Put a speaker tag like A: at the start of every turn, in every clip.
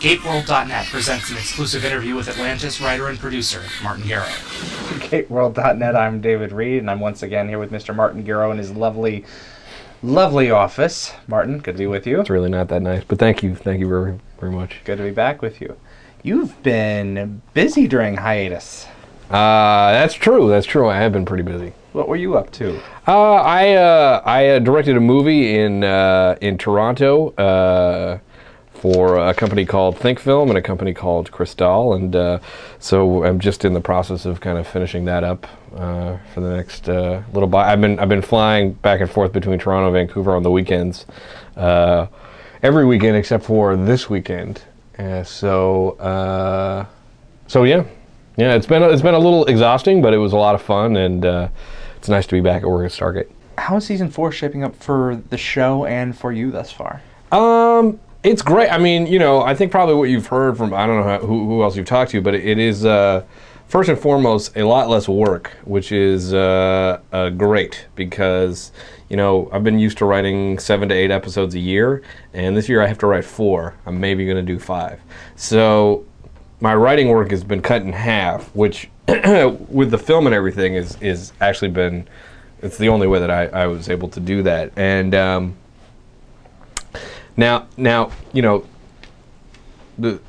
A: GateWorld.net presents an exclusive interview with Atlantis writer and producer Martin Gero.
B: GateWorld.net, I'm David Read, and I'm once again here with Mr. Martin Gero in his lovely, lovely office. Martin, good to be with you.
C: It's really not that nice, but thank you, thank you very, very much.
B: Good to be back with you. You've been busy during hiatus.
C: Uh, that's true. That's true. I have been pretty busy.
B: What were you up to?
C: Uh, I uh, I uh, directed a movie in uh, in Toronto uh, for a company called ThinkFilm and a company called Cristal, and uh, so I'm just in the process of kind of finishing that up for the next little. Bi- I've been I've been flying back and forth between Toronto and Vancouver on the weekends, every weekend except for this weekend. So so yeah, yeah. It's been it's been a little exhausting, but it was a lot of fun, and it's nice to be back at work at Stargate.
B: How is season four shaping up for the show and for you thus far?
C: Um, it's great. I mean, you know, I think probably what you've heard from I don't know how, who, who else you've talked to, but it is uh, first and foremost a lot less work, which is uh, uh, great because you know I've been used to writing seven to eight episodes a year, and this year I have to write four. I'm maybe going to do five. So my writing work has been cut in half, which with the film and everything is is actually been. It's the only way that I, I was able to do that, and. Um, now, now, you know, the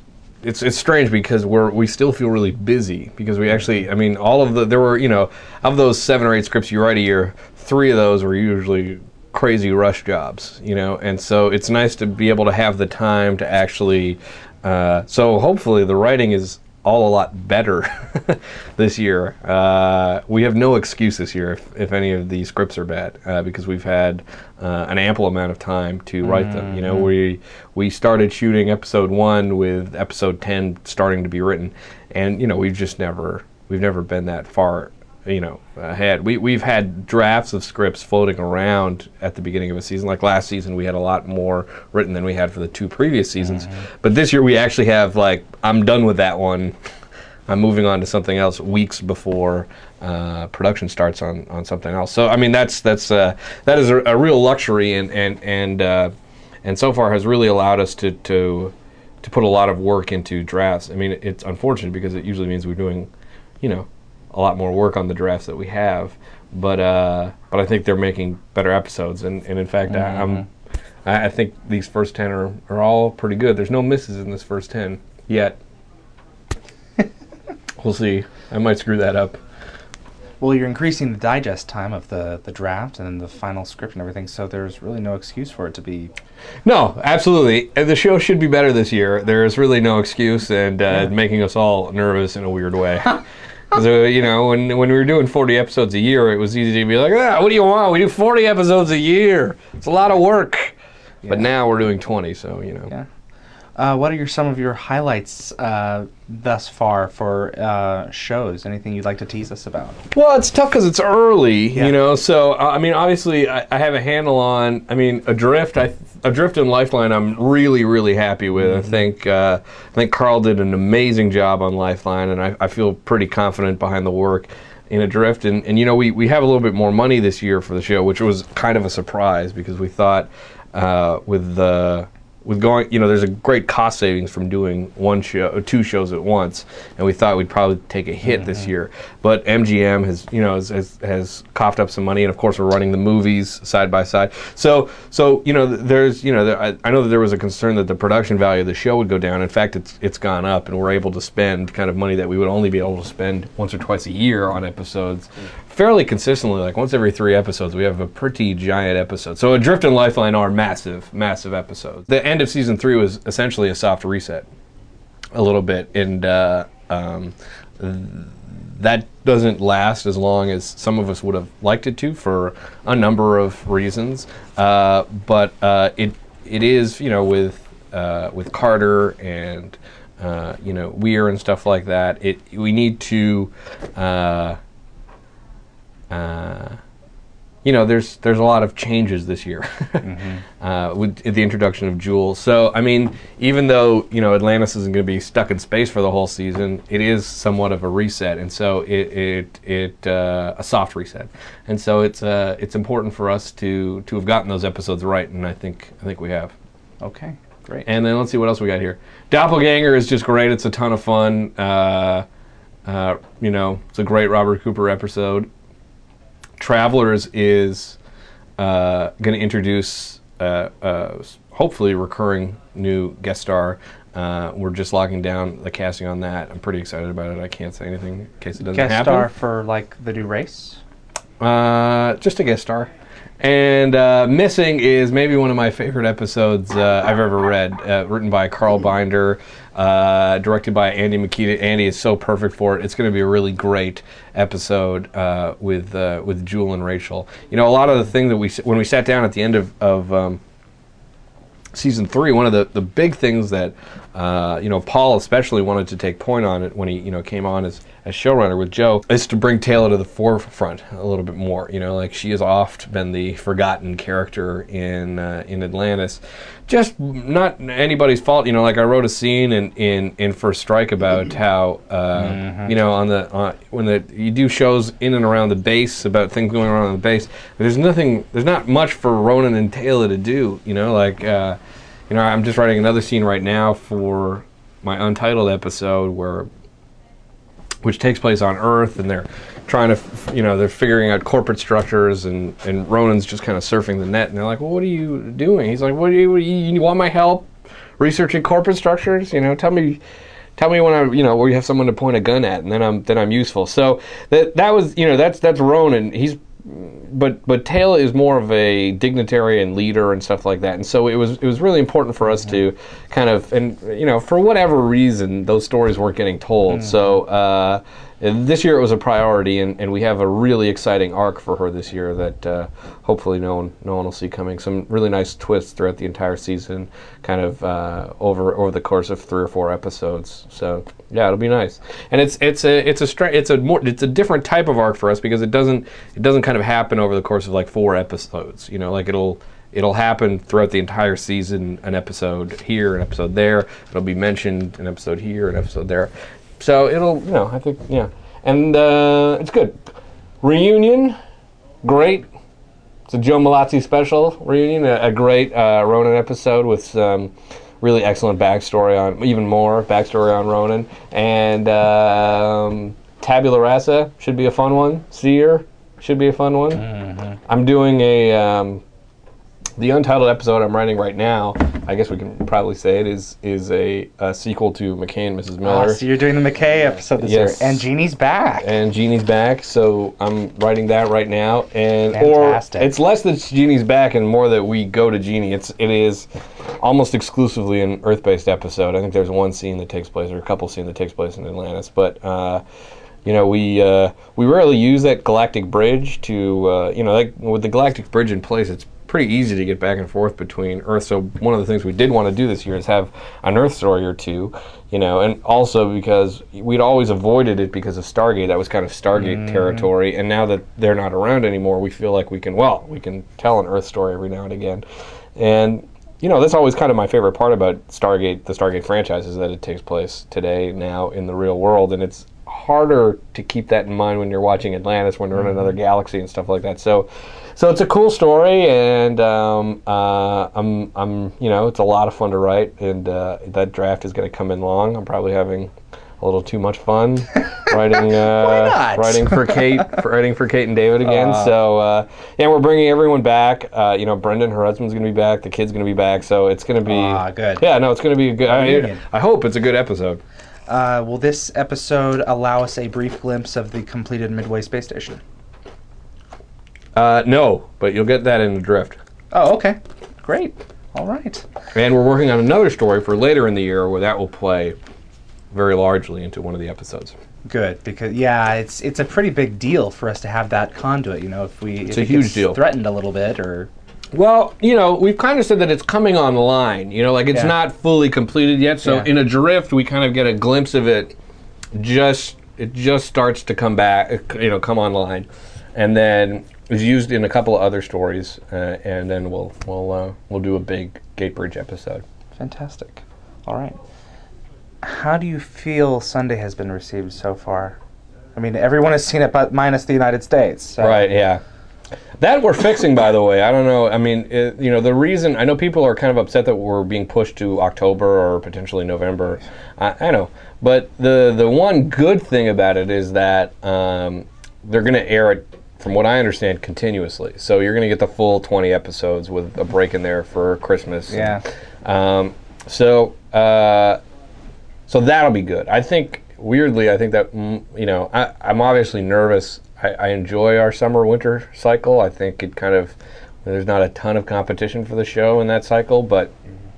C: it's it's strange because we're we still feel really busy because we actually I mean all of the there were you know of those seven or eight scripts you write a year three of those were usually crazy rush jobs you know and so it's nice to be able to have the time to actually uh, so hopefully the writing is all a lot better this year. Uh, we have no excuse this year if, if any of these scripts are bad uh, because we've had uh, an ample amount of time to write them. You know, we we started shooting episode one with episode ten starting to be written, and you know we've just never we've never been that far. You know, ahead. We we've had drafts of scripts floating around at the beginning of a season. Like last season, we had a lot more written than we had for the two previous seasons. But this year, we actually have like I'm done with that one. I'm moving on to something else weeks before uh, production starts on, on something else. So I mean that's that's uh, that is a, a real luxury and and and uh, and so far has really allowed us to to to put a lot of work into drafts. I mean it's unfortunate because it usually means we're doing, you know, a lot more work on the drafts that we have. But uh, but I think they're making better episodes and, and in fact I, I'm I I think these first ten are, are all pretty good. There's no misses in this first ten yet. we'll see. I might screw that up.
B: Well, you're increasing the digest time of the, the draft and the final script and everything, so there's really no excuse for it to be.
C: No, absolutely. Uh, The show should be better this year. There is really no excuse, and uh, making us all nervous in a weird way. so you know, when when we were doing forty episodes a year, it was easy to be like, ah, "What do you want? We do forty episodes a year. It's a lot of work." But now we're doing twenty, so you know.
B: Yeah. Uh, what are your some of your highlights uh, thus far for uh, shows? Anything you'd like to tease us about?
C: Well, it's tough because it's early,
B: Yeah.
C: you know. So uh, I mean, obviously, I, I have a handle on. I mean, Adrift. I Adrift and Lifeline. I'm really, really happy with. I think uh, I think Carl did an amazing job on Lifeline, and I, I feel pretty confident behind the work in Adrift. And, and you know, we we have a little bit more money this year for the show, which was kind of a surprise because we thought uh, with the with going, you know, there's a great cost savings from doing one show, two shows at once, and we thought we'd probably take a hit this mm-hmm. year. But MGM has, you know, has, has, has coughed up some money, and of course we're running the movies side by side. So, so you know, there's, you know, there, I, I know that there was a concern that the production value of the show would go down. In fact, it's it's gone up, and we're able to spend kind of money that we would only be able to spend once or twice a year on episodes mm. Fairly consistently, like once every three episodes, we have a pretty giant episode. So Adrift and Lifeline are massive, massive episodes. The end of season three was essentially a soft reset, a little bit, and uh, um, that doesn't last as long as some of us would have liked it to for a number of reasons. Uh, but uh, it it is, you know, with uh, with Carter and uh, you know Weir and stuff like that. It we need to. Uh, you know, there's there's a lot of changes this year uh, with the introduction of Jewel. So I mean, even though you know Atlantis isn't going to be stuck in space for the whole season, it is somewhat of a reset, and so it it it uh, a soft reset, and so it's uh, it's important for us to to have gotten those episodes right, and I think I think we have.
B: Okay, great.
C: And then let's see what else we got here. Doppelganger is just great. It's a ton of fun. Uh, uh, you know, it's a great Robert Cooper episode. Travelers is uh, going to introduce uh, uh, hopefully recurring new guest star. Uh, we're just locking down the casting on that. I'm pretty excited about it. I can't say anything in case it doesn't
B: Guest
C: happen.
B: star for like the new race.
C: Uh, just a guest star. And uh, Missing is maybe one of my favorite episodes uh, I've ever read, uh, written by Carl Binder, uh, directed by Andy Mikita. Andy is so perfect for it. It's going to be a really great episode uh, with uh, with Jewel and Rachel. You know, a lot of the things that we when we sat down at the end of, of um, season three, one of the, the big things that uh, you know Paul especially wanted to take point on it when he you know came on as, as showrunner with Joe is to bring Teyla to the forefront a little bit more. You know, like she has oft been the forgotten character in uh, in Atlantis. Just not anybody's fault. You know, like I wrote a scene in in, in First Strike about how uh, you know on the on, when the you do shows in and around the base about things going on on the base. There's nothing. There's not much for Ronan and Teyla to do. You know, like. You know, I'm just writing another scene right now for my untitled episode where, which takes place on Earth, and they're trying to, f- you know, they're figuring out corporate structures, and and Ronan's just kind of surfing the net, and they're like, well, what are you doing? He's like, what do you, what do you, you want my help researching corporate structures? You know, tell me. Tell me when I, you know, where you have someone to point a gun at, and then I'm then I'm useful. So that that was, you know, that's that's Ronan. He's but but Teyla is more of a dignitary and leader and stuff like that, and so it was it was really important for us to kind of and you know for whatever reason those stories weren't getting told. So uh, this year it was a priority, and, and we have a really exciting arc for her this year that uh, hopefully no one no one will see coming. Some really nice twists throughout the entire season, kind of uh, over over the course of three or four episodes. So yeah, it'll be nice, and it's it's a it's a it's a more it's a different type of arc for us because it doesn't it doesn't kind of happen over the course of like four episodes. You know, like it'll it'll happen throughout the entire season. An episode here, an episode there. It'll be mentioned an episode here, an episode there. So it'll you know I think yeah, and uh, it's good. Reunion, great. It's a Joe Mallozzi special reunion, a, a great uh, Ronan episode with some really excellent backstory on, even more backstory on Ronan. And um, Tabula Rasa should be a fun one. Seer should be a fun one. I'm doing a um, the untitled episode I'm writing right now. I guess we can probably say it is is a, a sequel to McKay and Mrs. Miller.
B: so you're doing the McKay episode this
C: Yes.
B: year, and Jeannie's back.
C: and Jeannie's back, so I'm writing that right now. And
B: Fantastic.
C: or it's less that Jeannie's back and more that we go to Jeannie. It's it is almost exclusively an Earth-based episode. I think there's one scene that takes place, or a couple scenes that takes place in Atlantis, but. Uh, you know, we uh, we rarely use that galactic bridge to, uh, you know, like with the galactic bridge in place, it's pretty easy to get back and forth between Earth. So one of the things we did want to do this year is have an Earth story or two, you know, and also because we'd always avoided it because of Stargate. That was kind of Stargate mm. territory, and now that they're not around anymore, we feel like we can, well, we can tell an Earth story every now and again, and. You know, that's always kind of my favorite part about Stargate, the Stargate franchise, is that it takes place today, now, in the real world, and it's harder to keep that in mind when you're watching Atlantis, when you're in mm-hmm. another galaxy and stuff like that. So, so it's a cool story, and um, uh, I'm, I'm, you know, it's a lot of fun to write, and uh, that draft is going to come in long. I'm probably having a little too much fun writing, uh, writing for Kate, for writing for Kate and David again. so, uh, yeah, we're bringing everyone back. Uh, you know, Brendan, her husband's going to be back. The kid's going to be back. So it's going to be,
B: Ah, good.
C: yeah, no, it's going to be a good. I,
B: Reunion.
C: I hope it's a good episode.
B: Uh, will this episode allow us a brief glimpse of the completed Midway space station?
C: Uh, no, but you'll get that in the drift.
B: Oh, okay. Great. All right.
C: And we're working on another story for later in the year where that will play very largely into one of the episodes.
B: Good, because yeah, it's it's a pretty big deal for us to have that conduit. You know, if we it's
C: a huge deal.
B: threatened a little bit, or
C: Well, you know, we've kind of said that it's coming online. You know, like it's
B: Yeah.
C: not fully completed yet. So
B: Yeah.
C: in Adrift, we kind of get a glimpse of it. Just it just starts to come back. You know, come online, and then is used in a couple of other stories, uh, and then we'll we'll uh, we'll do a big Gatebridge episode.
B: Fantastic. All right. How do you feel Sunday has been received so far? I mean, everyone has seen it, but minus the United States. So.
C: Right. Yeah. That we're fixing, by the way. I don't know. I mean, it, you know, the reason I know people are kind of upset that we're being pushed to October or potentially November. I, I know, but the the one good thing about it is that um, they're going to air it, from what I understand, continuously. So you're going to get the full 20 episodes with a break in there for Christmas.
B: Yeah.
C: Um, so uh, so that'll be good. I think weirdly, I think that mm, you know, I, I'm obviously nervous. I, I enjoy our summer winter cycle. I think it kind of there's not a ton of competition for the show in that cycle, but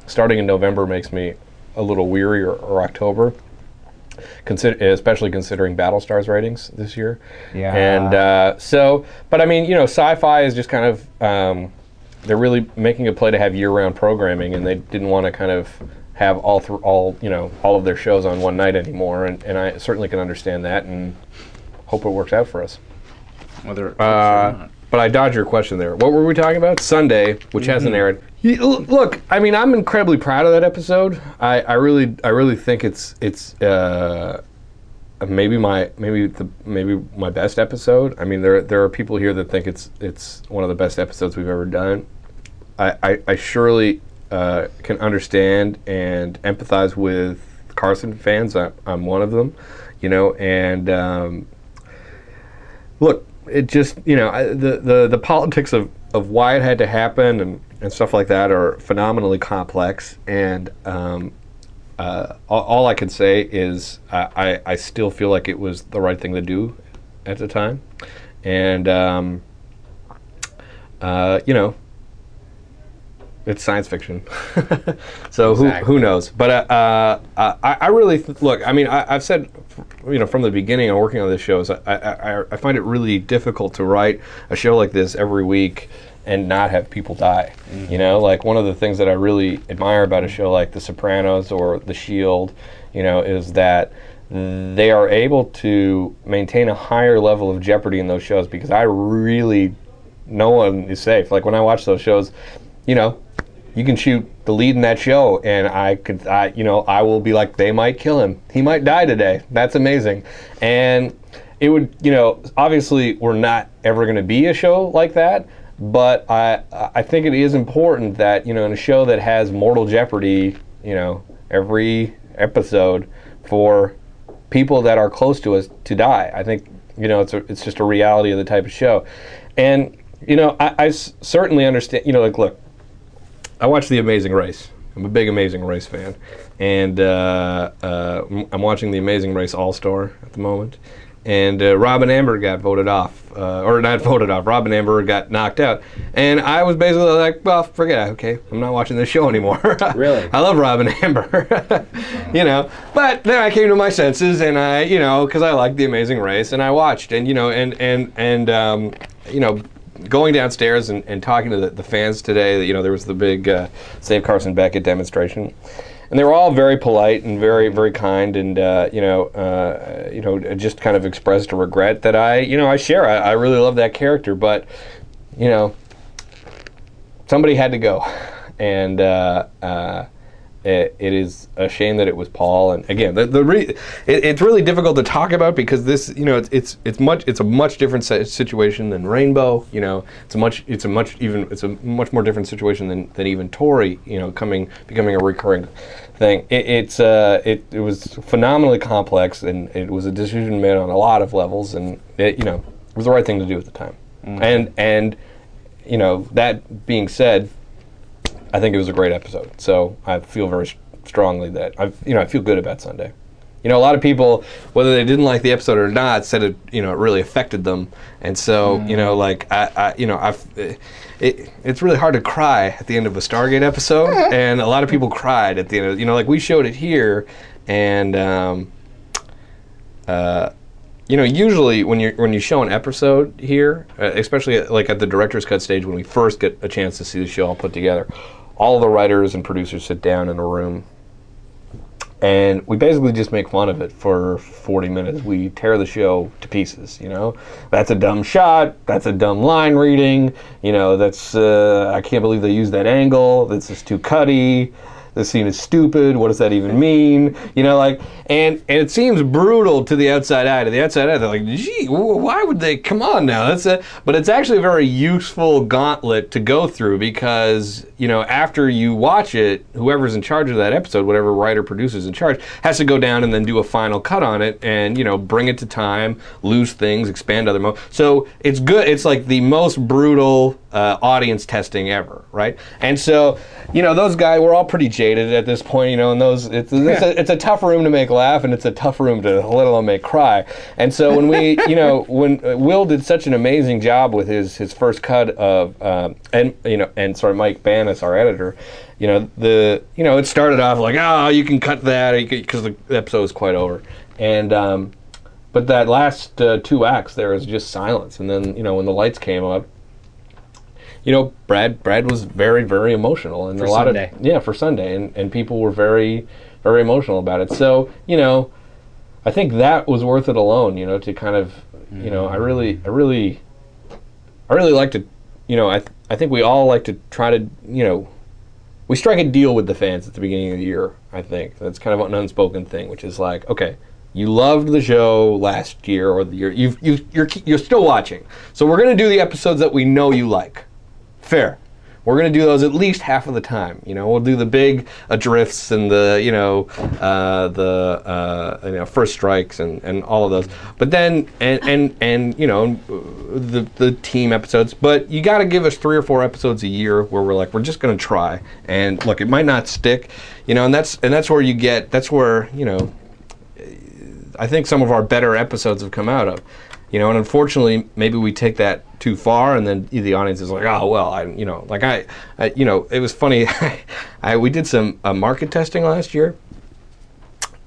C: starting in November makes me a little weary, or, or October. Consider, especially considering Battlestar's ratings this year.
B: Yeah.
C: And uh, so, but I mean, you know, sci-fi is just kind of um, they're really making a play to have year-round programming, and they didn't want to kind of have all through all you know all of their shows on one night anymore, and, and I certainly can understand that, and hope it works out for us.
B: Whether
C: Uh, but I dodged your question there. What were we talking about? Sunday, which hasn't aired. Look, I mean, I'm incredibly proud of that episode. I, I really, I really think it's it's uh, maybe my maybe the maybe my best episode. I mean, there there are people here that think it's it's one of the best episodes we've ever done. I I, I surely uh, can understand and empathize with Carson fans. I, I'm one of them, you know, and. Um, look, it just you know I, the the the politics of of why it had to happen and and stuff like that are phenomenally complex and. Um, uh, all, all I can say is I, I, I still feel like it was the right thing to do at the time, and um, uh, you know, it's science fiction, so who
B: Exactly.
C: who knows? But uh, uh, I, I really th- look. I mean, I, I've said, you know, from the beginning of working on this show, is I, I- I find it really difficult to write a show like this every week and not have people die. You know, like one of the things that I really admire about a show like The Sopranos or The Shield, you know, is that they are able to maintain a higher level of jeopardy in those shows because I really no one is safe. Like when I watch those shows, you know, you can shoot the lead in that show, and I could, I, you know, I will be like, they might kill him. He might die today. That's amazing, and it would, you know, obviously we're not ever going to be a show like that, but I, I think it is important that you know, in a show that has mortal jeopardy, you know, every episode for people that are close to us to die. I think you know it's a, it's just a reality of the type of show, and you know I, certainly understand. You know, like look, I watch The Amazing Race. I'm a big Amazing Race fan, and uh, uh, I'm watching The Amazing Race All Star at the moment. And uh, Rob and Amber got voted off, uh, or not voted off. Rob and Amber got knocked out, and I was basically like, "Well, forget it. Okay, I'm not watching this show anymore."
B: Really?
C: I love Rob and Amber, you know. But then I came to my senses, and I, you know, because I liked The Amazing Race, and I watched, and you know, and and and um, you know, going downstairs and, and talking to the, the fans today, you know, there was the big uh, Save Carson Beckett demonstration. And they were all very polite and very, very kind, and uh, you know, uh, you know, just kind of expressed a regret that I, you know, I share. I, I really love that character, but you know, somebody had to go, and uh, uh, it, it is a shame that it was Paul. And again, the, the re- it, it's really difficult to talk about because this, you know, it's it's, it's much it's a much different situation than Rainbow. You know, it's a much it's a much even it's a much more different situation than, than even Torri. You know, coming becoming a recurring thing. It, it's uh, it it was phenomenally complex, and it was a decision made on a lot of levels, and it, you know, it was the right thing to do at the time. And and you know, that being said, I think it was a great episode. So I feel very strongly that I, you know, I feel good about Sunday. You know, a lot of people, whether they didn't like the episode or not, said it, you know, it really affected them. And so, you know, like I, I you know, I've, it, it's really hard to cry at the end of a Stargate episode, and a lot of people cried at the end. of You know, like we showed it here, and um, uh, you know, usually when you when you show an episode here, uh, especially at, like at the director's cut stage, when we first get a chance to see the show all put together, all the writers and producers sit down in a room, and we basically just make fun of it for 40 minutes. We tear the show to pieces. You know, that's a dumb shot. That's a dumb line reading. You know, that's uh, I can't believe they used that angle. This is too cutty. This scene is stupid. What does that even mean? You know, like, and and it seems brutal to the outside eye. To the outside eye, they're like, "Gee, why would they? Come on now, that's a." But it's actually a very useful gauntlet to go through because you know after you watch it, whoever's in charge of that episode, whatever writer producer's in charge, has to go down and then do a final cut on it and you know bring it to time, lose things, expand other moments. So it's good. It's like the most brutal uh, audience testing ever, right? And so, you know, those guys we're all pretty jaded at this point, you know, and those it's, it's, a, it's a tough room to make laugh and it's a tough room to let alone make cry. And so when we, you know, when uh, Will did such an amazing job with his his first cut of um, and you know and sorry Mike Banas, our editor. You know the you know it started off like oh you can cut that because the episode is quite over and um, but that last uh, two acts there is just silence and then you know when the lights came up you know, Brad Brad was very very emotional and
B: For
C: a lot
B: Sunday.
C: of yeah for Sunday and and people were very very emotional about it. So you know, I think that was worth it alone. You know, to kind of you know, I really I really I really like to you know I th- I think we all like to try to you know we strike a deal with the fans at the beginning of the year. I think that's kind of an unspoken thing, which is like okay. You loved the show last year or the year. You've, you you're you're still watching, so we're gonna do the episodes that we know you like. Fair. We're going to do those at least half of the time. You know, we'll do the big adrifts and the you know uh, the uh, you know first strikes and, and all of those. But then and and and you know the the team episodes. But you got to give us three or four episodes a year where we're like we're just going to try. And look, it might not stick. You know, and that's and that's where you get. That's where you know I think some of our better episodes have come out of. You know, and unfortunately, maybe we take that too far, and then the audience is like, "Oh, well, I, you know, like I, I you know, it was funny. I we did some uh, market testing last year,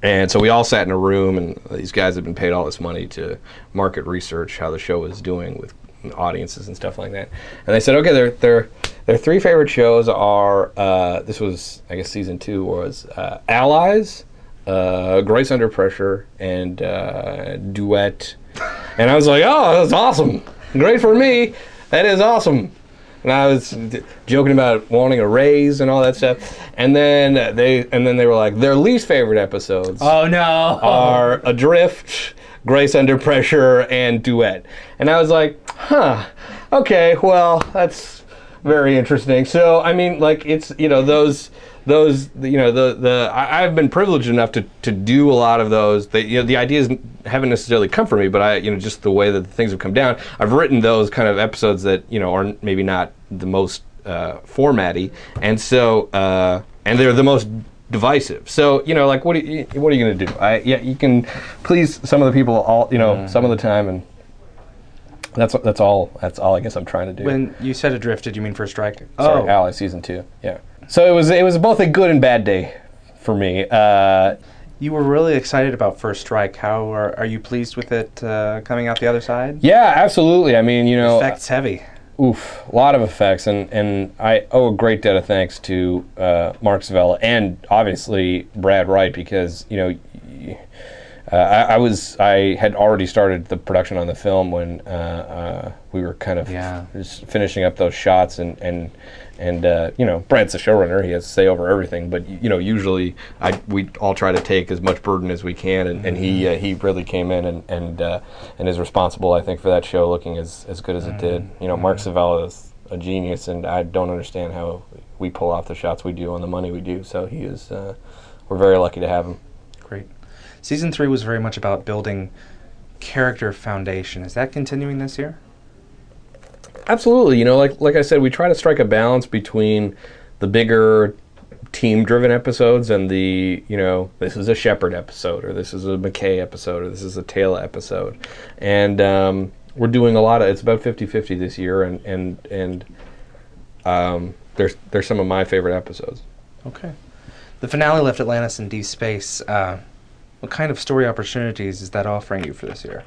C: and so we all sat in a room, and these guys had been paid all this money to market research how the show was doing with audiences and stuff like that. And they said, okay, their their their three favorite shows are uh, this was I guess season two was uh, Allies, uh, Grace Under Pressure, and uh, Duet. And I was like, oh, that's awesome, great for me. That is awesome. And I was joking about wanting a raise and all that stuff. And then they and then they were like, their least favorite episodes
B: Oh no!
C: are Adrift, Grace Under Pressure, and Duet. And I was like, huh, okay, well, that's very interesting. So, I mean, like, it's, you know, those, those, you know, the, the, I, I've been privileged enough to, to do a lot of those. They, you know, the ideas haven't necessarily come from me, but I, you know, just the way that things have come down, I've written those kind of episodes that, you know, are maybe not the most uh, formatty. And so, uh, and they're the most divisive. So you know, like what are you, what are you going to do? I yeah, you can please some of the people all you know some of the time, and that's that's all that's all I guess I'm trying to do.
B: when you said adrift, did you mean first strike?
C: Sorry,
B: oh,
C: Ally season two. Yeah. So it was it was both a good and bad day for me. Uh,
B: you were really excited about first strike. How are, are you pleased with it uh, coming out the other side?
C: yeah, absolutely. I mean, you know,
B: Effects heavy.
C: Oof, a lot of effects, and, and I owe a great debt of thanks to uh, Mark Savela and obviously Brad Wright because you know y- uh, I, I was I had already started the production on the film when uh, uh, we were kind of
B: Yeah.
C: just finishing up those shots and and and uh, you know Brad's the showrunner. He has to say over everything but you know usually I we all try to take as much burden as we can and, and he uh, he really came in and and uh, and is responsible I think for that show looking as as good as it did. You know Mark Savela is a genius and I don't understand how we pull off the shots we do on the money we do. So he is uh, we're very lucky to have him.
B: Season three was very much about building character foundation. Is that continuing this year?
C: Absolutely. You know, like like I said, we try to strike a balance between the bigger team-driven episodes and the you know this is a Shepard episode or this is a McKay episode or this is a Teyla episode, and um, we're doing a lot of it's about 50-50 this year, and and and um, there's there's some of my favorite episodes.
B: Okay. The finale left Atlantis in deep space. Uh, what kind of story opportunities is that offering you for this year?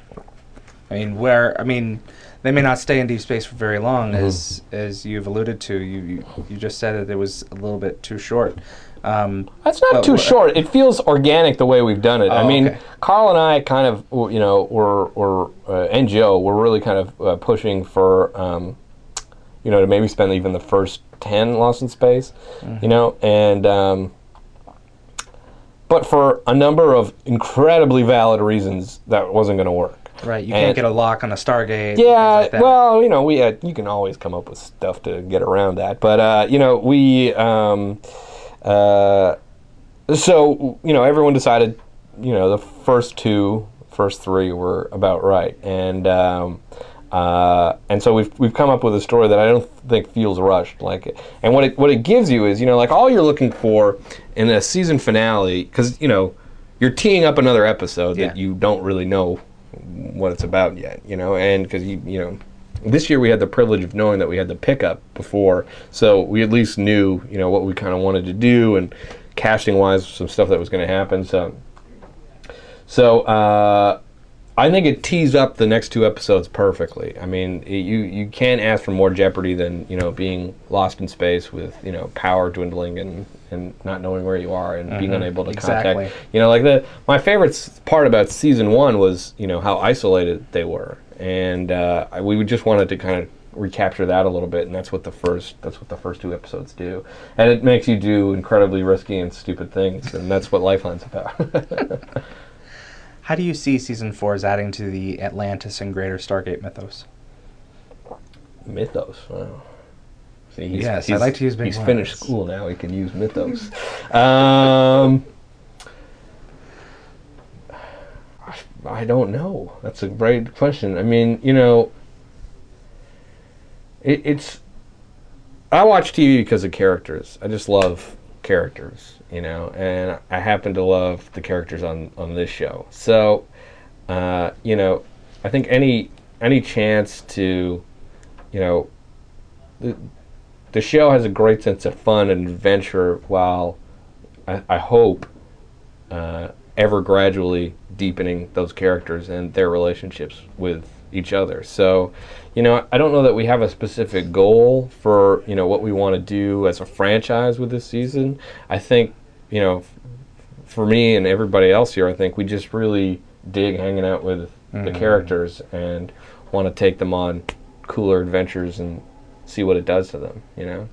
B: I mean, where I mean, they may not stay in deep space for very long, as as you've alluded to. You, you you just said that it was a little bit too short. Um,
C: That's not too
B: wha-
C: short. It feels organic the way we've done it. I
B: Oh,
C: mean,
B: okay.
C: Carl and I kind of, you know, were, were uh, and Joe were really kind of uh, pushing for, um, you know, to maybe spend even the first ten Lost in Space,
B: Mm-hmm.
C: you know, and um, but for a number of incredibly valid reasons, that wasn't going to work.
B: right, you
C: And-
B: can't get a lock on a Stargate.
C: Yeah,
B: like that.
C: well, you know, we had, you can always come up with stuff to get around that, but uh, you know, we um, uh, so you know, everyone decided, you know, the first two, first three were about right, and um, uh, and so we've we've come up with a story that I don't think feels rushed, like, it and what it what it gives you is, you know, like all you're looking for in a season finale, because you know, you're teeing up another episode that you don't really know what it's about yet, you know, and because you you know, this year we had the privilege of knowing that we had the pickup before, so we at least knew you know what we kind of wanted to do and casting wise some stuff that was going to happen. So so uh, I think it tees up the next two episodes perfectly. I mean, it, you you can't ask for more jeopardy than you know being lost in space with you know power dwindling and and not knowing where you are and being unable to
B: exactly.
C: contact. You know, like the my favorite part about season one was you know how isolated they were, and uh, we just wanted to kind of recapture that a little bit, and that's what the first that's what the first two episodes do, and it makes you do incredibly risky and stupid things, and that's what Lifeline's about.
B: How do you see season four as adding to the Atlantis and Greater Stargate mythos?
C: Mythos. Wow. See, he's,
B: Yes, I
C: he's-
B: like to use big
C: He's finished school now. He can use mythos. um, I, I don't know. That's a great question. I mean, you know, it, it's. I watch TV because of characters. I just love characters, you know, and I happen to love the characters on on this show. So, uh, you know, I think any any chance to, you know, the, the show has a great sense of fun and adventure while I, I hope uh, ever gradually deepening those characters and their relationships with each other. So, you know, I don't know that we have a specific goal for, you know, what we want to do as a franchise with this season. I think, you know, f- for me and everybody else here, I think we just really dig hanging out with the characters and want to take them on cooler adventures and see what it does to them, you know?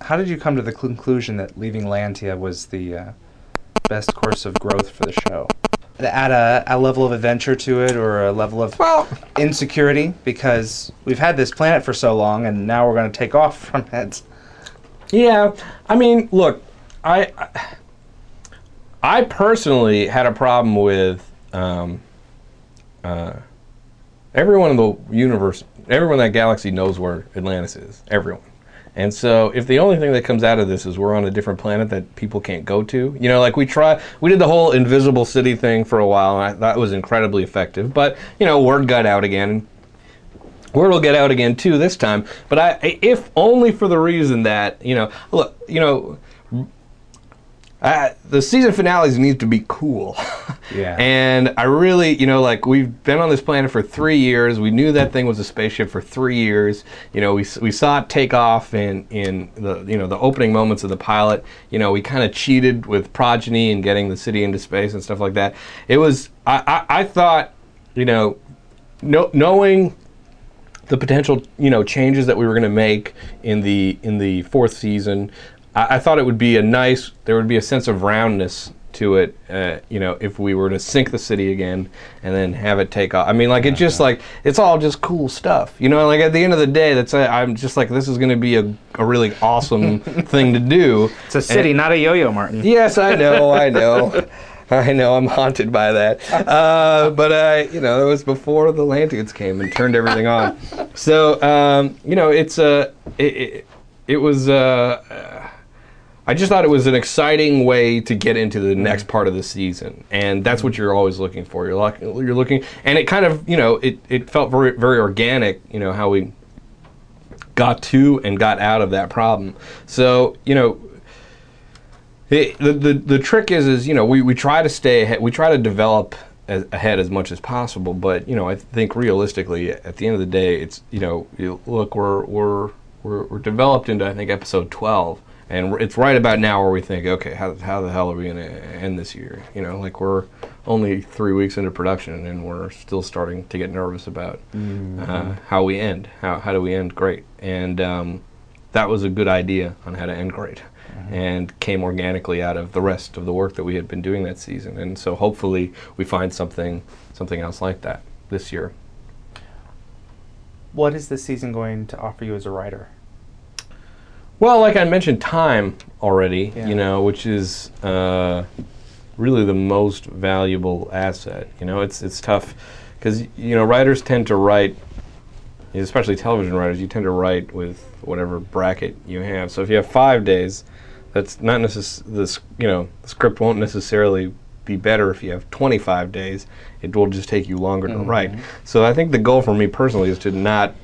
B: How did you come to the conclusion that leaving Lantia was the uh, best course of growth for the show? Add a, a level of adventure to it, or a level of
C: Well,
B: insecurity, because we've had this planet for so long, and now we're going to take off from it.
C: Yeah, I mean, look, I I- personally had a problem with um, uh, everyone in the universe, everyone in that galaxy knows where Atlantis is. Everyone. And so, if the only thing that comes out of this is we're on a different planet that people can't go to, you know, like we try, we did the whole invisible city thing for a while, and I it was incredibly effective. But you know, word got out again, Word will get out again too this time, but I, if only for the reason that you know, look, you know, uh, the season finales need to be cool.
B: Yeah.
C: and I really, you know, like we've been on this planet for three years. We knew that thing was a spaceship for three years. You know, we we saw it take off in in the you know the opening moments of the pilot. You know, we kind of cheated with progeny and getting the city into space and stuff like that. It was I I, I thought, you know, no, knowing the potential you know changes that we were going to make in the in the fourth season I, I thought it would be a nice there would be a sense of roundness to it uh, you know if we were to sink the city again and then have it take off i mean like it just like it's all just cool stuff you know like at the end of the day that's uh, i'm just like this is going to be a, a really awesome thing to do
B: It's a city, not a yo-yo, Martin.
C: Yes, I know, I know. I know, I'm haunted by that. Uh, but, uh, you know, it was before the Lantians came and turned everything on. So, um, you know, it's uh, it, it, it was, uh, I just thought it was an exciting way to get into the next mm. part of the season. And that's what you're always looking for. You're, you're looking, and it kind of, you know, it, it felt very, very organic, you know, how we got to and got out of that problem. So, you know, it, the, the the trick is is you know we, we try to stay ahead we try to develop as, ahead as much as possible. But you know, I think realistically, at the end of the day, it's you know, you look, we're we're we're, we're developed into I think episode twelve, and it's right about now where we think, okay, how how the hell are we going to end this year? You know, like we're only three weeks into production, and we're still starting to get nervous about uh, how we end. How how do we end great? And um, that was a good idea on how to end great and came organically out of the rest of the work that we had been doing that season and so hopefully we find something something else like that this year
B: What is this season going to offer you as a writer?
C: Well like i mentioned time already
B: Yeah.
C: you know which is uh, really the most valuable asset you know? It's it's tough because you know writers tend to write especially television writers you tend to write with whatever bracket you have. So if you have five days that's not necessarily this you know the script won't necessarily be better if you have 25 days. It will just take you longer to write. So i think the goal for me personally is to not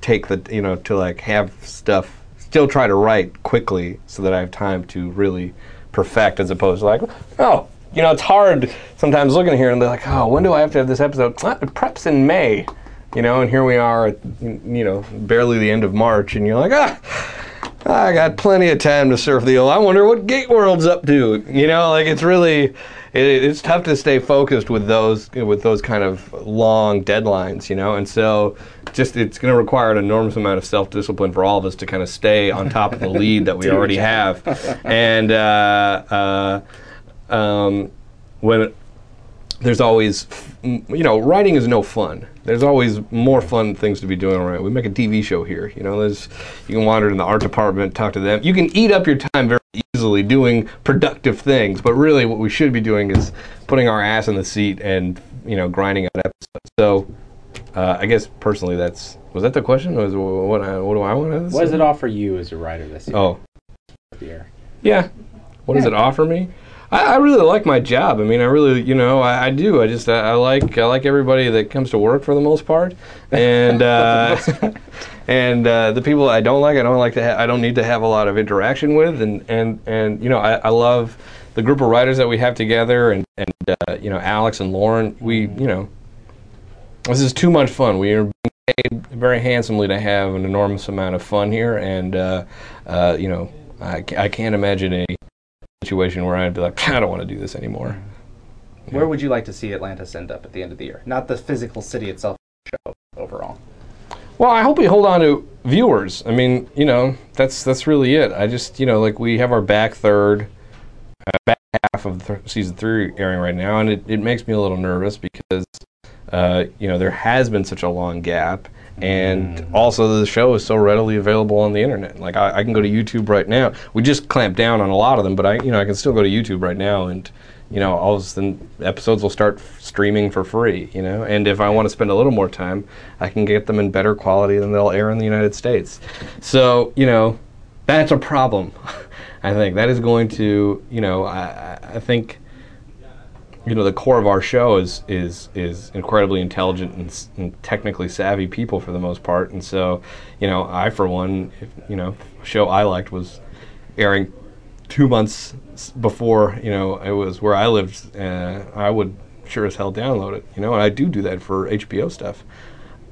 C: take the you know to like have stuff still try to write quickly so that i have time to really perfect as opposed to like oh you know it's hard sometimes looking here and they're like oh when do i have to have this episode ah, preps in may you know and here we are you know barely the end of march and you're like ah I got plenty of time to surf the. I wonder what GateWorld's up to. You know, like it's really, it, it's tough to stay focused with those with those kind of long deadlines. You know, and so just it's going to require an enormous amount of self discipline for all of us to kind of stay on top of the lead that we already have. And uh, uh, um, when there's always, you know, writing is no fun. There's always more fun things to be doing Right? We make a TV show here. You know, there's you can wander in the art department, talk to them. You can eat up your time very easily doing productive things. But really, what we should be doing is putting our ass in the seat and you know grinding out episodes. So, uh, I guess personally, that's was that the question? Was what I, what do I want to?
D: What does it offer you as a writer this year?
C: Oh,
D: year?
C: yeah. What does it offer me? I, I really like my job. I mean, I really, you know, I, I do. I just, I, I like, I like everybody that comes to work for the most part, and uh, and uh, the people I don't like, I don't like to, ha- I don't need to have a lot of interaction with, and and and you know, I, I love the group of writers that we have together, and and uh, you know, Alex and Lauren. We, you know, this is too much fun. We are being paid very handsomely to have an enormous amount of fun here, and uh, uh, you know, I, I can't imagine a situation where I'd be like, I don't want to do this anymore.
B: Where would you like to see Atlantis end up at the end of the year? Not the physical city itself, show overall.
C: Well, I hope we hold on to viewers. I mean, you know, that's that's really it. I just, you know, like we have our back third, uh, back half of th- season three airing right now, and it, it makes me a little nervous because, uh, you know, there has been such a long gap, and also the show is so readily available on the internet. Like I, I can go to YouTube right now. We just clamped down on a lot of them, but I, you know, I can still go to YouTube right now and. You know, all of a sudden episodes will start f- streaming for free. You know, and if I want to spend a little more time, I can get them in better quality than they'll air in the United States. So, you know, that's a problem. I think that is going to, you know, I- I think, you know, the core of our show is is is incredibly intelligent and, and technically savvy people for the most part, and so, you know, I for one, if, you know, show I liked was airing two months before, you know, it was where I lived. Uh, I would sure as hell download it, you know, and I do do that for HBO stuff.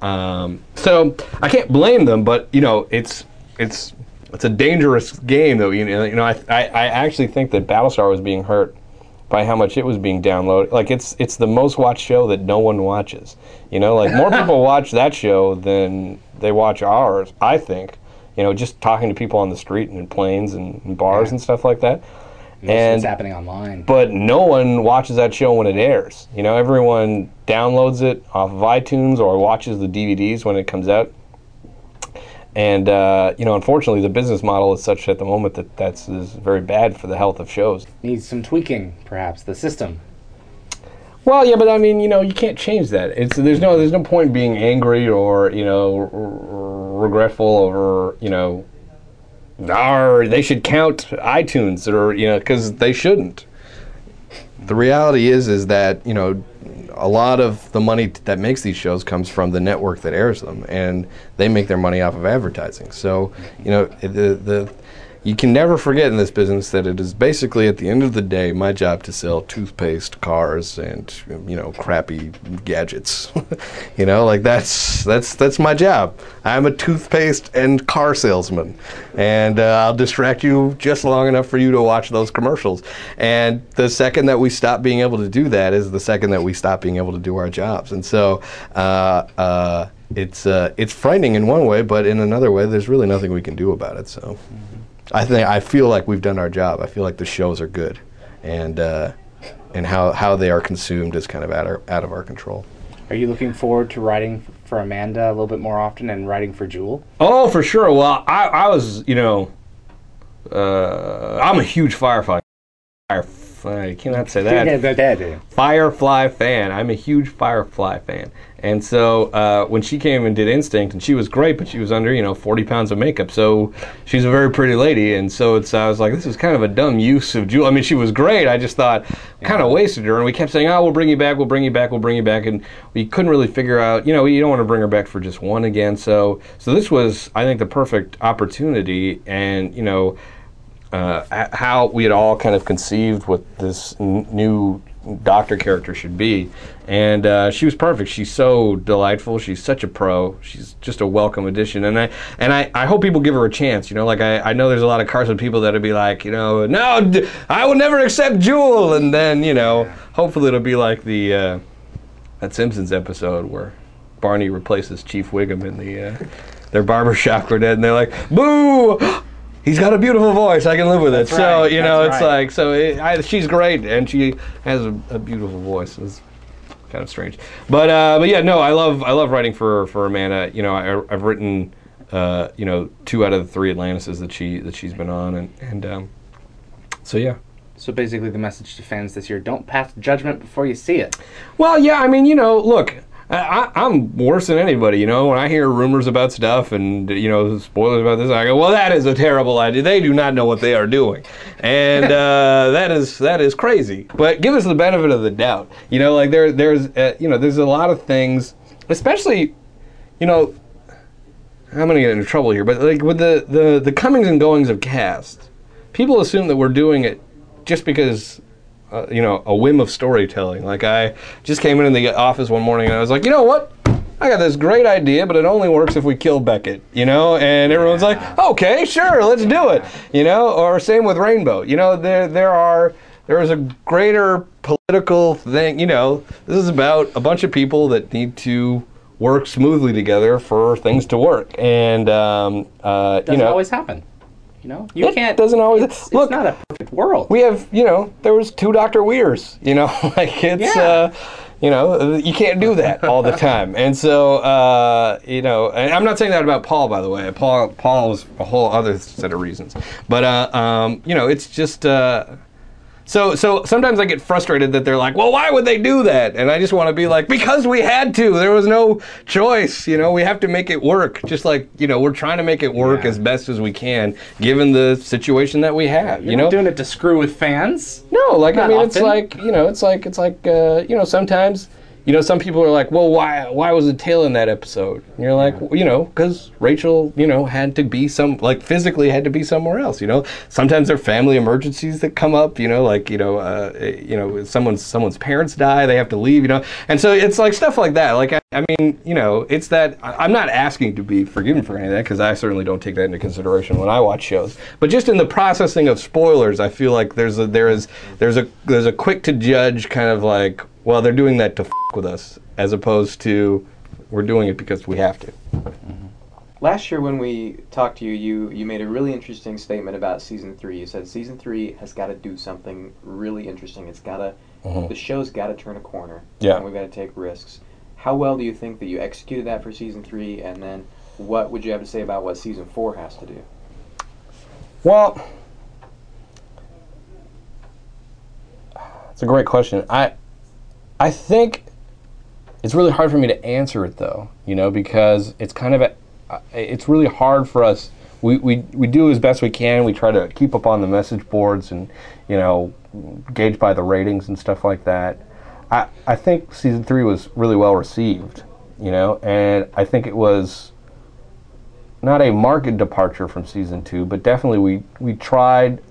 C: Um, so I can't blame them, but you know, it's it's it's a dangerous game, though. You know, you know, I, I, I actually think that Battlestar was being hurt by how much it was being downloaded. Like it's it's the most watched show that no one watches. You know, like more people watch that show than they watch ours. I think. You know, just talking to people on the street and in planes and, and bars and stuff like that. And
D: it's happening online.
C: but no one watches that show when it airs. You know, everyone downloads it off of iTunes or watches the DVDs when it comes out. And uh, you know, unfortunately, the business model is such at the moment that that's is very bad for the health of shows.
D: Needs some tweaking, perhaps, the system.
C: Well, yeah, but I mean, you know, you can't change that. It's there's no there's no point being angry or you know r- r- regretful over you know, or they should count iTunes or you know because they shouldn't. The reality is is that you know a lot of the money t- that makes these shows comes from the network that airs them, and they make their money off of advertising. So you know the the you can never forget in this business that it is basically at the end of the day my job to sell toothpaste, cars, and you know crappy gadgets. you know, like that's that's that's my job. I'm a toothpaste and car salesman, and uh, I'll distract you just long enough for you to watch those commercials. And the second that we stop being able to do that is the second that we stop being able to do our jobs. And so. Uh, uh, it's uh, it's frightening in one way, but in another way, there's really nothing we can do about it. So. I think I feel like we've done our job. I feel like the shows are good, and uh, and how, how they are consumed is kind of out, our, out of our control.
D: Are you looking forward to writing for Amanda a little bit more often and writing for Jewel?
C: Oh, for sure. Well, I, I was, you know, uh, I'm a huge Firefly. I cannot say that. Firefly fan. I'm a huge Firefly fan. And so uh, when she came and did Instinct, and she was great, but she was under you know 40 pounds of makeup, so she's a very pretty lady. And so it's I was like, this is kind of a dumb use of Jewel. I mean, she was great. I just thought kind of wasted her. And we kept saying, oh, we'll bring you back, we'll bring you back, we'll bring you back, and we couldn't really figure out. You know, you don't want to bring her back for just one again. So so this was I think the perfect opportunity, and you know. Uh, how we had all kind of conceived what this n- new doctor character should be. And uh, she was perfect. She's so delightful. She's such a pro. She's just a welcome addition. And I and I, I hope people give her a chance. You know, like I, I know there's a lot of Carson people that'll be like, you know, no, d- I will never accept Jewel. And then you know, hopefully it'll be like the uh, that Simpsons episode where Barney replaces Chief Wiggum in the uh, their barbershop quartet, and they're like, boo he's got a beautiful voice. I can live with it.
D: That's
C: so
D: right,
C: you know, it's
D: right.
C: like so. It, I, she's great, and she has a, a beautiful voice. It's kind of strange, but uh, but yeah, no, I love I love writing for for Amanda. You know, I, I've written uh, you know two out of the three Atlantises that she that she's been on, and and um, so yeah.
D: So basically, the message to fans this year: don't pass judgment before you see it.
C: Well, yeah, I mean, you know, look, I, I'm worse than anybody. You know, when I hear rumors about stuff and you know spoilers about this, I go, "Well, that is a terrible idea. They do not know what they are doing, and uh, that is that is crazy." But give us the benefit of the doubt. You know, like there there's uh, you know there's a lot of things, especially, you know, I'm gonna get into trouble here, but like with the the the comings and goings of cast, people assume that we're doing it just because uh, you know, a whim of storytelling. Like I just came into the office one morning and I was like, you know what? I got this great idea, but it only works if we kill Beckett, you know? And everyone's like, okay, sure, let's do it, you know? Or same with Rainbow. You know, there there are there is a greater political thing, you know. This is about a bunch of people that need to work smoothly together for things to work. And um, uh,
D: Doesn't
C: you know,
D: always happen. You know, you
C: It
D: can't.
C: It doesn't always-
D: It's,
C: look,
D: it's not a perfect world.
C: we have you know there was two Doctor Weirs. You know, like it's
D: Yeah.
C: uh, you know you can't do that all the time. And so uh, you know, and I'm not saying that about Paul by the way. Paul Paul is a whole other set of reasons. But uh, um, you know, it's just. Uh, so, so sometimes I get frustrated that they're like, "Well, why would they do that?" And I just want to be like, "Because we had to. There was no choice. You know, we have to make it work. Just like you know, we're trying to make it work
D: Yeah.
C: as best as we can, given the situation that we have.
D: You're
C: you
D: not
C: know,
D: doing it to screw with fans.
C: no, like I
D: Not
C: mean, it's like you know, it's like it's like uh, you know, sometimes you know, some people are like, well, why why was it Teyla in that episode? And you're like, well, you know, because Rachel, you know, had to be some like physically had to be somewhere else. You know, sometimes there are family emergencies that come up. You know, like you know, uh, you know, someone's someone's parents die, they have to leave. You know, and so it's like stuff like that. Like I, I mean, you know, it's that I'm not asking to be forgiven for any of that because I certainly don't take that into consideration when I watch shows. But just in the processing of spoilers, I feel like there's a there is there's a there's a quick to judge kind of like well they're doing that to f- with us as opposed to we're doing it because we have to. Mm-hmm.
E: Last year when we talked to you, you you made a really interesting statement about season three. You said season three has got to do something really interesting. It's got to mm-hmm. the show's got to turn a corner.
C: Yeah.
E: and we've got to take risks. How well do you think that you executed that for season three? And then what would you have to say about what season four has to do?
C: Well, it's a great question. I I think it's really hard for me to answer it though, you know, because it's kind of a, it's really hard for us. We, we, we do as best we can. We try to keep up on the message boards and, you know, gauge by the ratings and stuff like that. I, I think season three was really well received, you know, and I think it was not a marked departure from season two, but definitely we we tried.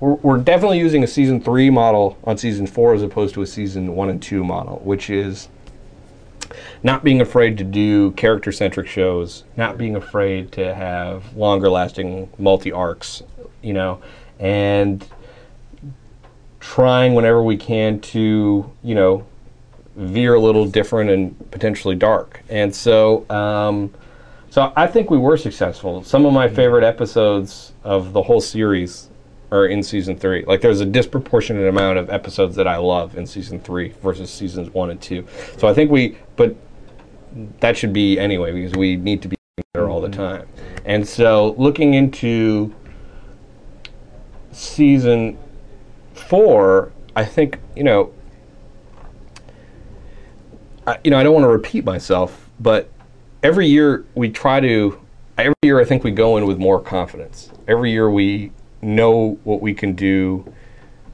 C: We're, we're definitely using a season three model on season four as opposed to a season one and two model, which is not being afraid to do character centric shows, not being afraid to have longer lasting multi arcs, you know, and trying whenever we can to, you know, veer a little different and potentially dark. And so, um, so I think we were successful. Some of my favorite episodes of the whole series are in season three. Like there's a disproportionate amount of episodes that I love in season three versus seasons one and two. So I think we, but that should be anyway because we need to be there all the mm-hmm. time. And so looking into season four, I think you know, I, you know, I don't want to repeat myself, but every year we try to. Every year, I think we go in with more confidence. Every year, we know what we can do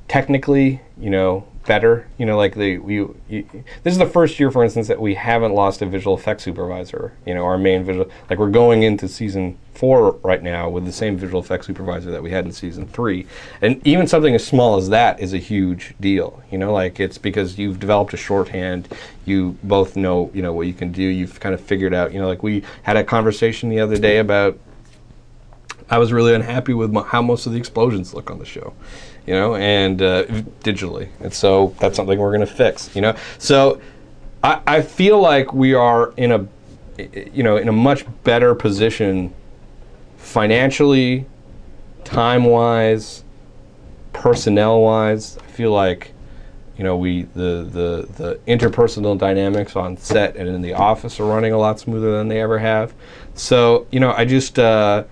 C: technically. You know, better. You know, like the we. You, this is the first year, for instance, that we haven't lost a visual effects supervisor. You know, our main visual. Like we're going into season four right now with the same visual effects supervisor that we had in season three, and even something as small as that is a huge deal. You know, like it's because you've developed a shorthand. You both know, you know, what you can do. You've kind of figured out. You know, like we had a conversation the other day about. I was really unhappy with mo- how most of the explosions look on the show you know, and uh, digitally. And so that's something we're going to fix, you know. So I, I feel like we are in a, you know, in a much better position financially, time wise, personnel wise. I feel like, you know, we the, the the interpersonal dynamics on set and in the office are running a lot smoother than they ever have. So you know, I just uh,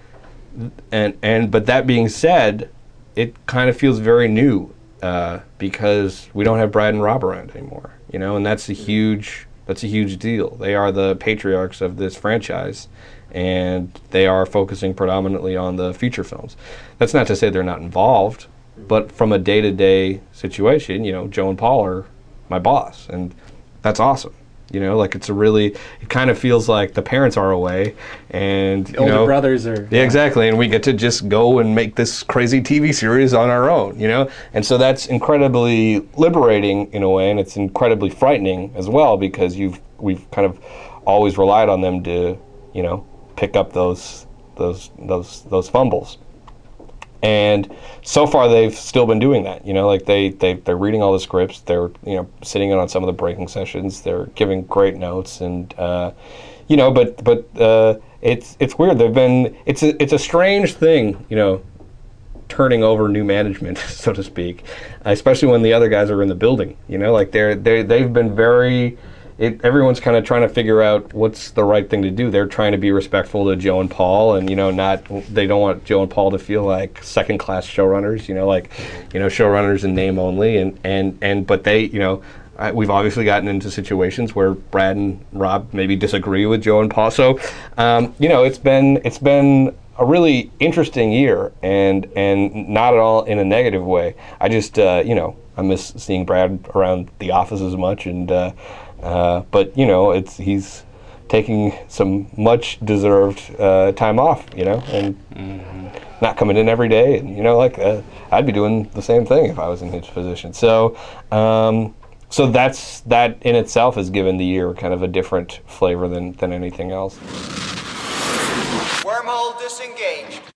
C: and and but that being said, it kind of feels very new uh, because we don't have Brad and Rob around anymore, you know, and that's a huge that's a huge deal. They are the patriarchs of this franchise, and they are focusing predominantly on the feature films. That's not to say they're not involved, but from a day to day situation, you know, Joe and Paul are my boss, and that's awesome. You know, like it's a really, it kind of feels like the parents are away, and you
B: older
C: know,
B: brothers are.
C: yeah, exactly. And we get to just go and make this crazy TV series on our own, you know? And so that's incredibly liberating in a way, and it's incredibly frightening as well because you've we've kind of always relied on them to, you know, pick up those those those those fumbles. And so far, they've still been doing that. You know, like they they they're reading all the scripts. They're you know sitting in on some of the breaking sessions. They're giving great notes, and uh, you know, but but uh, it's it's weird. They've been it's a it's a strange thing. You know, turning over new management, so to speak, especially when the other guys are in the building. You know, like they're they they've been very. It, everyone's kind of trying to figure out what's the right thing to do. They're trying to be respectful to Joe and Paul, and you know, not they don't want Joe and Paul to feel like second class showrunners. You know, like you know, showrunners in name only, and and and but they, you know, I, we've obviously gotten into situations where Brad and Rob maybe disagree with Joe and Paul. So, um, you know, it's been it's been a really interesting year, and and not at all in a negative way. I just uh, you know I miss seeing Brad around the office as much, and uh, uh, but you know it's he's taking some much deserved uh, time off, you know, and not coming in every day, and you know, like uh, I'd be doing the same thing if I was in his position. So. Um, so that's that in itself has given the year kind of a different flavor than, than anything else.
F: Wormhole disengaged.